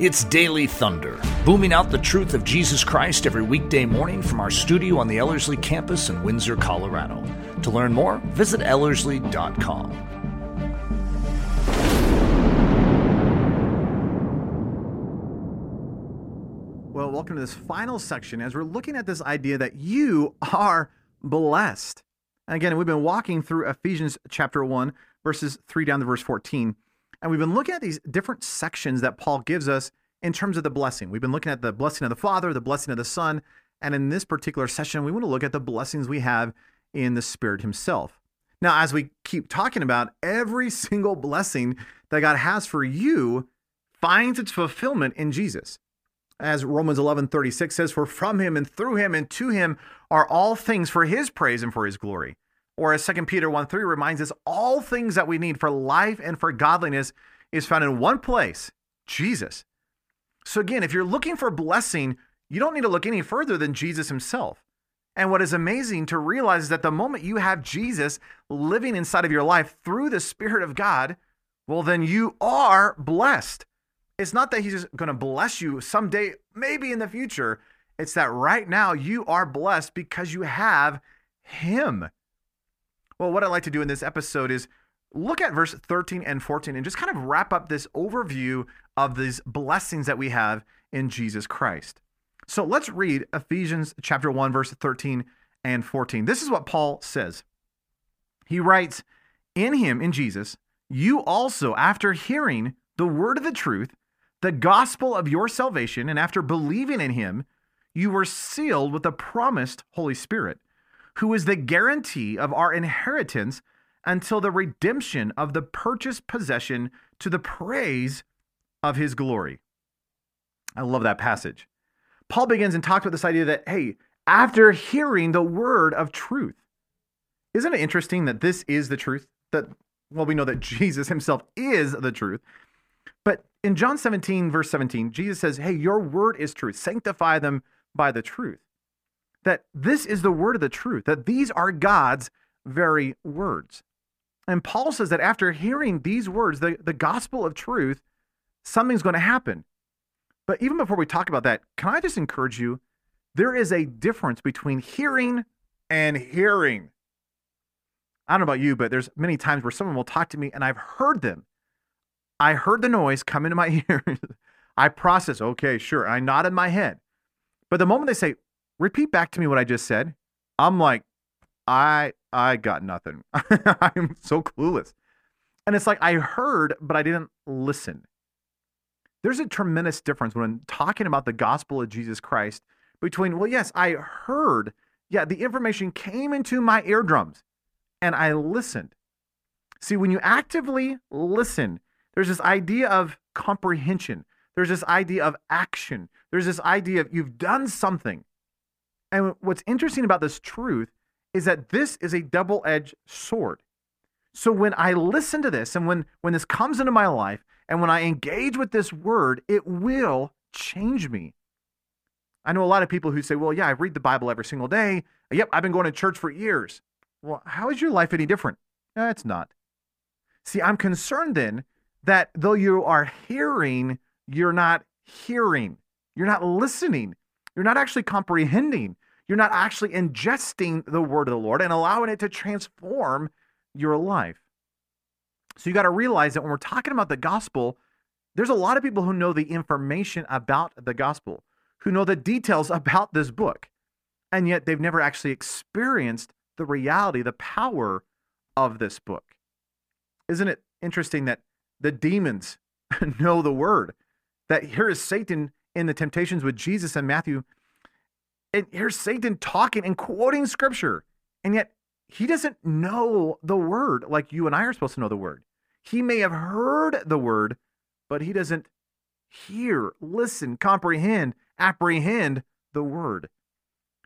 It's Daily Thunder, booming out the truth of Jesus Christ every weekday morning from our studio on the Ellerslie campus in Windsor, Colorado. To learn more, visit Ellerslie.com. Well, welcome to this final section as we're looking at this idea that you are blessed. And again, we've been walking through Ephesians chapter 1, verses 3 down to verse 14. And we've been looking at these different sections that Paul gives us in terms of the blessing. We've been looking at the blessing of the Father, the blessing of the Son, and in this particular session, we want to look at the blessings we have in the Spirit Himself. Now, as we keep talking about, every single blessing that God has for you finds its fulfillment in Jesus. As Romans 11 36 says, For from him and through him and to him are all things for his praise and for his glory. Or as 2 Peter 1 3 reminds us, all things that we need for life and for godliness is found in one place Jesus. So again, if you're looking for blessing, you don't need to look any further than Jesus himself. And what is amazing to realize is that the moment you have Jesus living inside of your life through the Spirit of God, well, then you are blessed. It's not that He's just going to bless you someday, maybe in the future. It's that right now you are blessed because you have Him. Well, what I'd like to do in this episode is look at verse 13 and 14 and just kind of wrap up this overview of these blessings that we have in Jesus Christ. So let's read Ephesians chapter 1 verse 13 and 14. This is what Paul says. He writes, "In him in Jesus, you also after hearing the word of the truth, the gospel of your salvation, and after believing in him, you were sealed with the promised Holy Spirit." Who is the guarantee of our inheritance until the redemption of the purchased possession to the praise of his glory. I love that passage. Paul begins and talks about this idea that, hey, after hearing the word of truth, isn't it interesting that this is the truth? That, well, we know that Jesus himself is the truth. But in John 17, verse 17, Jesus says, hey, your word is truth. Sanctify them by the truth that this is the word of the truth, that these are God's very words. And Paul says that after hearing these words, the, the gospel of truth, something's going to happen. But even before we talk about that, can I just encourage you? There is a difference between hearing and hearing. I don't know about you, but there's many times where someone will talk to me and I've heard them. I heard the noise come into my ears. I process, okay, sure. I nodded my head. But the moment they say, repeat back to me what I just said. I'm like, I I got nothing. I'm so clueless. And it's like I heard, but I didn't listen. There's a tremendous difference when talking about the gospel of Jesus Christ between, well, yes, I heard, yeah, the information came into my eardrums and I listened. See, when you actively listen, there's this idea of comprehension. There's this idea of action. There's this idea of you've done something. And what's interesting about this truth is that this is a double edged sword. So when I listen to this and when, when this comes into my life and when I engage with this word, it will change me. I know a lot of people who say, well, yeah, I read the Bible every single day. Yep, I've been going to church for years. Well, how is your life any different? No, it's not. See, I'm concerned then that though you are hearing, you're not hearing. You're not listening. You're not actually comprehending. You're not actually ingesting the word of the Lord and allowing it to transform your life. So you got to realize that when we're talking about the gospel, there's a lot of people who know the information about the gospel, who know the details about this book, and yet they've never actually experienced the reality, the power of this book. Isn't it interesting that the demons know the word? That here is Satan in the temptations with Jesus in Matthew and here's Satan talking and quoting scripture. And yet he doesn't know the word like you and I are supposed to know the word. He may have heard the word, but he doesn't hear, listen, comprehend, apprehend the word.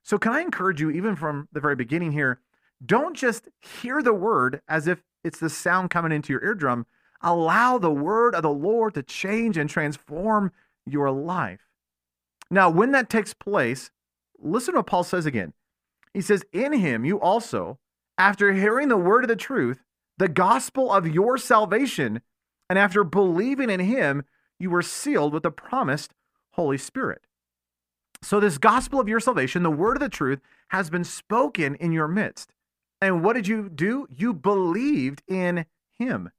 So, can I encourage you, even from the very beginning here, don't just hear the word as if it's the sound coming into your eardrum. Allow the word of the Lord to change and transform your life. Now, when that takes place, listen to what Paul says again. He says, In him you also, after hearing the word of the truth, the gospel of your salvation, and after believing in him, you were sealed with the promised Holy Spirit. So, this gospel of your salvation, the word of the truth, has been spoken in your midst. And what did you do? You believed in him.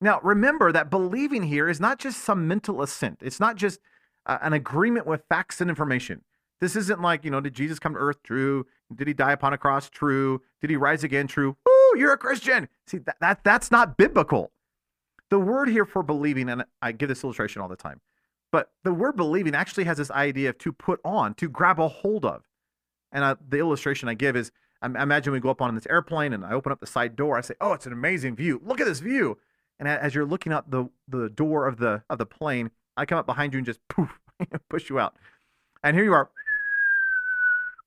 Now, remember that believing here is not just some mental assent, it's not just uh, an agreement with facts and information. This isn't like, you know, did Jesus come to earth? True. Did he die upon a cross? True. Did he rise again? True. Woo, you're a Christian. See, that, that that's not biblical. The word here for believing, and I give this illustration all the time, but the word believing actually has this idea of to put on, to grab a hold of. And uh, the illustration I give is I imagine we go up on this airplane and I open up the side door. I say, "Oh, it's an amazing view. Look at this view." And as you're looking out the the door of the of the plane, I come up behind you and just poof, push you out. And here you are.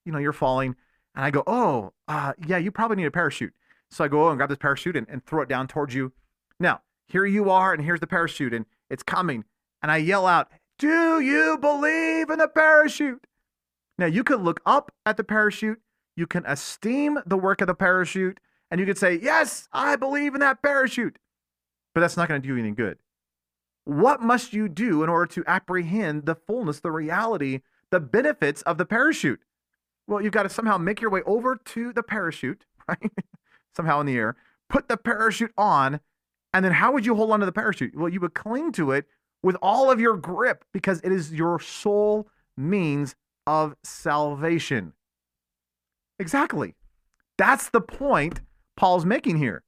You know, you're falling, and I go, "Oh, uh, yeah, you probably need a parachute." So I go and grab this parachute and, and throw it down towards you. Now, here you are, and here's the parachute, and it's coming. And I yell out, Do you believe in the parachute? Now, you could look up at the parachute, you can esteem the work of the parachute, and you could say, Yes, I believe in that parachute. But that's not going to do you any good. What must you do in order to apprehend the fullness, the reality, the benefits of the parachute? Well, you've got to somehow make your way over to the parachute, right? somehow in the air, put the parachute on, and then how would you hold on to the parachute? Well, you would cling to it with all of your grip because it is your sole means of salvation. Exactly. That's the point Paul's making here.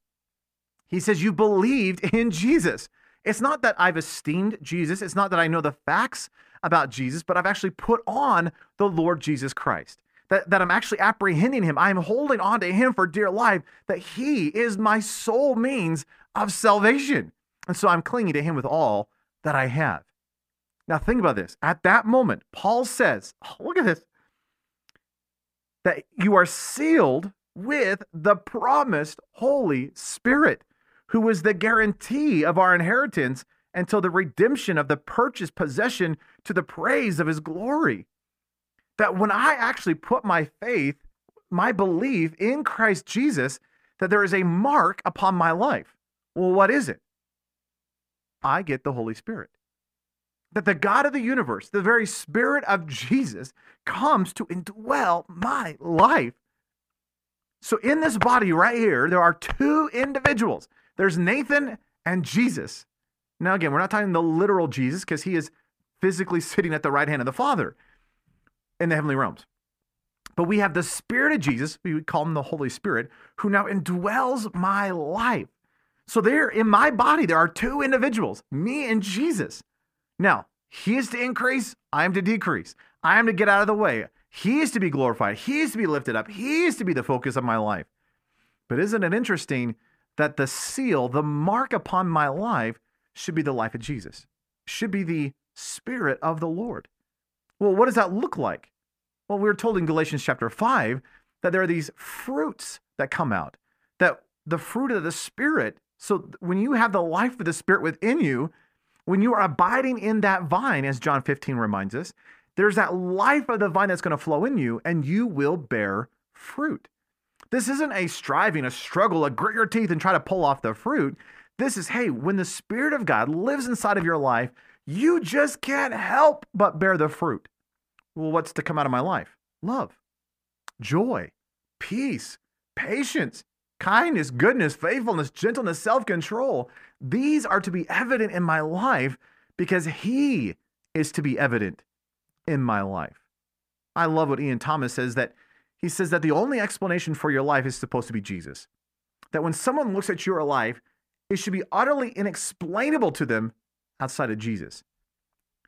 He says, You believed in Jesus. It's not that I've esteemed Jesus, it's not that I know the facts about Jesus, but I've actually put on the Lord Jesus Christ. That, that I'm actually apprehending him. I'm holding on to him for dear life, that he is my sole means of salvation. And so I'm clinging to him with all that I have. Now, think about this. At that moment, Paul says, oh, look at this, that you are sealed with the promised Holy Spirit, who is the guarantee of our inheritance until the redemption of the purchased possession to the praise of his glory. That when I actually put my faith, my belief in Christ Jesus, that there is a mark upon my life. Well, what is it? I get the Holy Spirit. That the God of the universe, the very Spirit of Jesus, comes to indwell my life. So, in this body right here, there are two individuals there's Nathan and Jesus. Now, again, we're not talking the literal Jesus because he is physically sitting at the right hand of the Father in the heavenly realms. But we have the Spirit of Jesus, we would call him the Holy Spirit, who now indwells my life. So there in my body, there are two individuals, me and Jesus. Now, he is to increase, I am to decrease. I am to get out of the way. He is to be glorified. He is to be lifted up. He is to be the focus of my life. But isn't it interesting that the seal, the mark upon my life, should be the life of Jesus, should be the Spirit of the Lord? Well, what does that look like? Well, we are told in Galatians chapter 5 that there are these fruits that come out, that the fruit of the Spirit so when you have the life of the Spirit within you, when you are abiding in that vine, as John 15 reminds us, there's that life of the vine that's going to flow in you, and you will bear fruit. This isn't a striving, a struggle, a grit your teeth and try to pull off the fruit. This is, hey, when the Spirit of God lives inside of your life, you just can't help but bear the fruit. Well, what's to come out of my life? Love, joy, peace, patience, kindness, goodness, faithfulness, gentleness, self control. These are to be evident in my life because He is to be evident in my life. I love what Ian Thomas says that he says that the only explanation for your life is supposed to be Jesus. That when someone looks at your life, it should be utterly inexplainable to them outside of Jesus.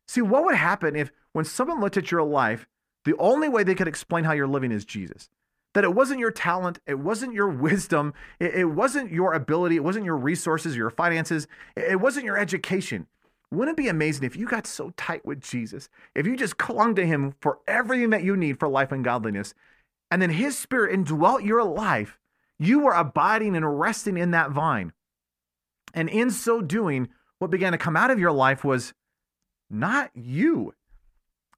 See, what would happen if when someone looked at your life, the only way they could explain how you're living is Jesus? that it wasn't your talent, it wasn't your wisdom, it, it wasn't your ability, it wasn't your resources, your finances, it, it wasn't your education. Wouldn't it be amazing if you got so tight with Jesus, if you just clung to him for everything that you need for life and godliness, and then his spirit indwelt your life, you were abiding and resting in that vine. And in so doing, what began to come out of your life was not you.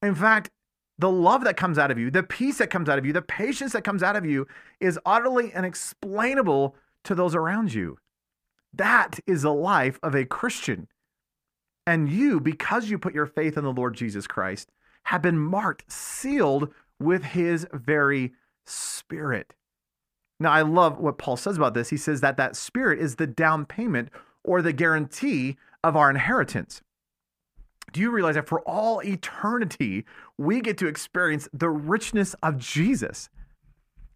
In fact, the love that comes out of you, the peace that comes out of you, the patience that comes out of you is utterly unexplainable to those around you. That is the life of a Christian. And you, because you put your faith in the Lord Jesus Christ, have been marked, sealed with his very spirit. Now, I love what Paul says about this. He says that that spirit is the down payment or the guarantee of our inheritance. Do you realize that for all eternity, we get to experience the richness of Jesus?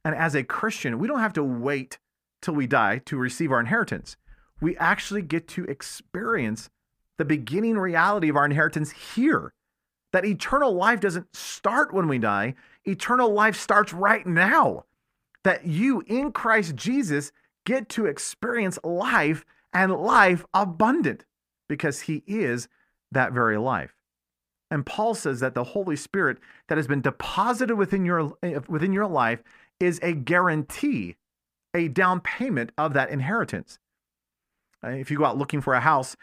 And as a Christian, we don't have to wait till we die to receive our inheritance. We actually get to experience the beginning reality of our inheritance here. That eternal life doesn't start when we die, eternal life starts right now that you in Christ Jesus get to experience life and life abundant because he is that very life. And Paul says that the Holy Spirit that has been deposited within your eh, within your life is a guarantee, a down payment of that inheritance. If you go out looking for a house,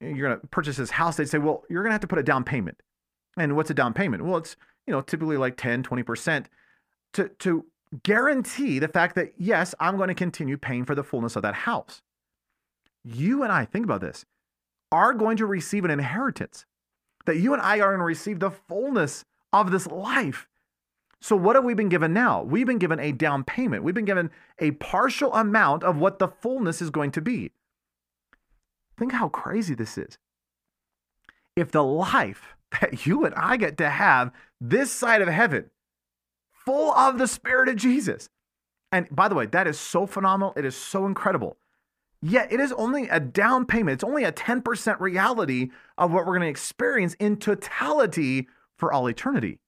you're going to purchase this house, they'd say, "Well, you're going to have to put a down payment." And what's a down payment? Well, it's, you know, typically like 10, 20% to to guarantee the fact that, yes, I'm going to continue paying for the fullness of that house. You and I, think about this, are going to receive an inheritance, that you and I are going to receive the fullness of this life. So, what have we been given now? We've been given a down payment. We've been given a partial amount of what the fullness is going to be. Think how crazy this is. If the life that you and I get to have this side of heaven full of the Spirit of Jesus. And by the way, that is so phenomenal. It is so incredible. Yet it is only a down payment. It's only a 10% reality of what we're going to experience in totality for all eternity.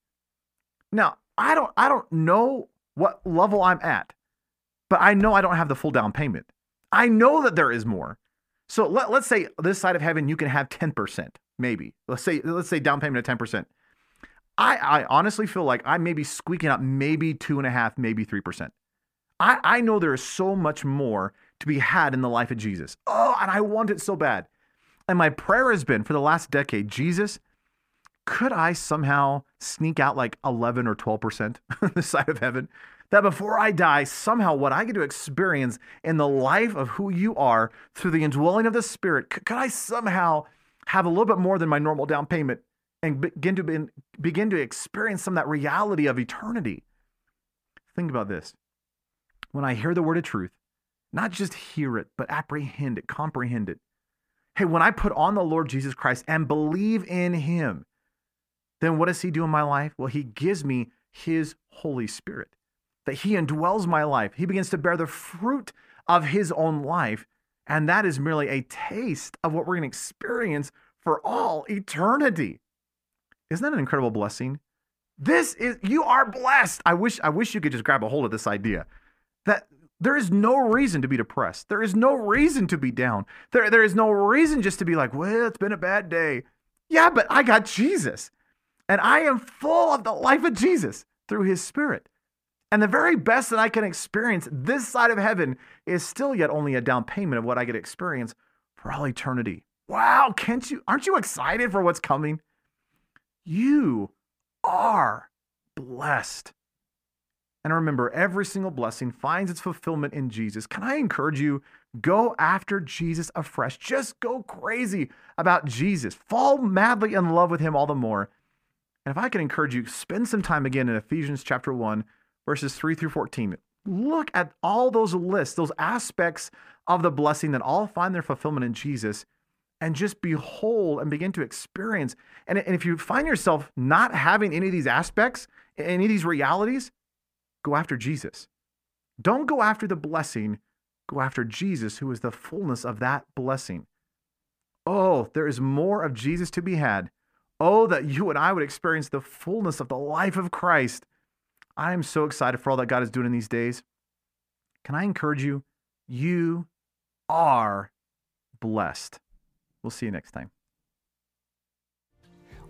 Now, I don't I don't know what level I'm at, but I know I don't have the full down payment. I know that there is more. So let, let's say this side of heaven you can have 10%, maybe. Let's say let's say down payment of 10%. I, I honestly feel like I may be squeaking out maybe two and a half, maybe 3%. I, I know there is so much more to be had in the life of Jesus. Oh, and I want it so bad. And my prayer has been for the last decade Jesus, could I somehow sneak out like 11 or 12% on the side of heaven? That before I die, somehow what I get to experience in the life of who you are through the indwelling of the Spirit, could I somehow have a little bit more than my normal down payment and begin to be, begin to experience some of that reality of eternity. Think about this. When I hear the word of truth, not just hear it, but apprehend it, comprehend it. Hey, when I put on the Lord Jesus Christ and believe in him, then what does he do in my life? Well, he gives me his Holy Spirit, that he indwells my life. He begins to bear the fruit of his own life. And that is merely a taste of what we're going to experience for all eternity. Isn't that an incredible blessing? This is you are blessed. I wish I wish you could just grab a hold of this idea that there is no reason to be depressed. There is no reason to be down. There, there is no reason just to be like, well, it's been a bad day. Yeah, but I got Jesus. And I am full of the life of Jesus through his spirit. And the very best that I can experience this side of heaven is still yet only a down payment of what I get experience for all eternity. Wow, can't you aren't you excited for what's coming? You are blessed. And remember, every single blessing finds its fulfillment in Jesus. Can I encourage you? Go after Jesus afresh. Just go crazy about Jesus. Fall madly in love with him all the more. And if I can encourage you, spend some time again in Ephesians chapter 1, verses 3 through 14. Look at all those lists, those aspects of the blessing that all find their fulfillment in Jesus and just behold and begin to experience. And, and if you find yourself not having any of these aspects, any of these realities, go after Jesus. Don't go after the blessing, go after Jesus, who is the fullness of that blessing. Oh, there is more of Jesus to be had. Oh, that you and I would experience the fullness of the life of Christ. I am so excited for all that God is doing in these days. Can I encourage you? You are blessed. We'll see you next time.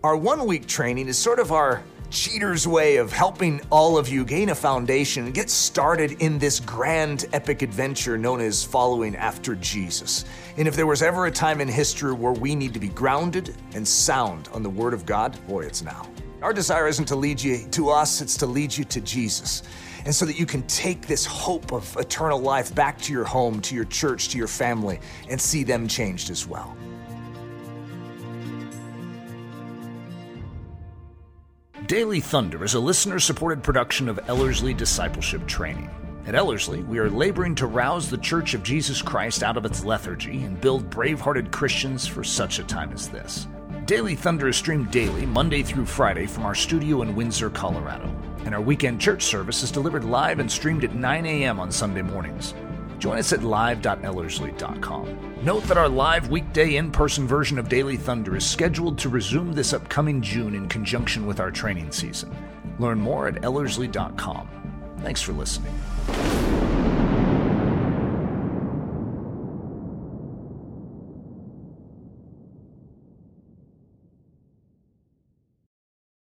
Our one week training is sort of our cheater's way of helping all of you gain a foundation and get started in this grand epic adventure known as following after Jesus. And if there was ever a time in history where we need to be grounded and sound on the Word of God, boy, it's now. Our desire isn't to lead you to us, it's to lead you to Jesus. And so that you can take this hope of eternal life back to your home, to your church, to your family, and see them changed as well. Daily Thunder is a listener supported production of Ellerslie Discipleship Training. At Ellerslie, we are laboring to rouse the Church of Jesus Christ out of its lethargy and build brave hearted Christians for such a time as this. Daily Thunder is streamed daily, Monday through Friday, from our studio in Windsor, Colorado. And our weekend church service is delivered live and streamed at 9 a.m. on Sunday mornings. Join us at live.ellerslie.com. Note that our live weekday in person version of Daily Thunder is scheduled to resume this upcoming June in conjunction with our training season. Learn more at ellerslie.com. Thanks for listening.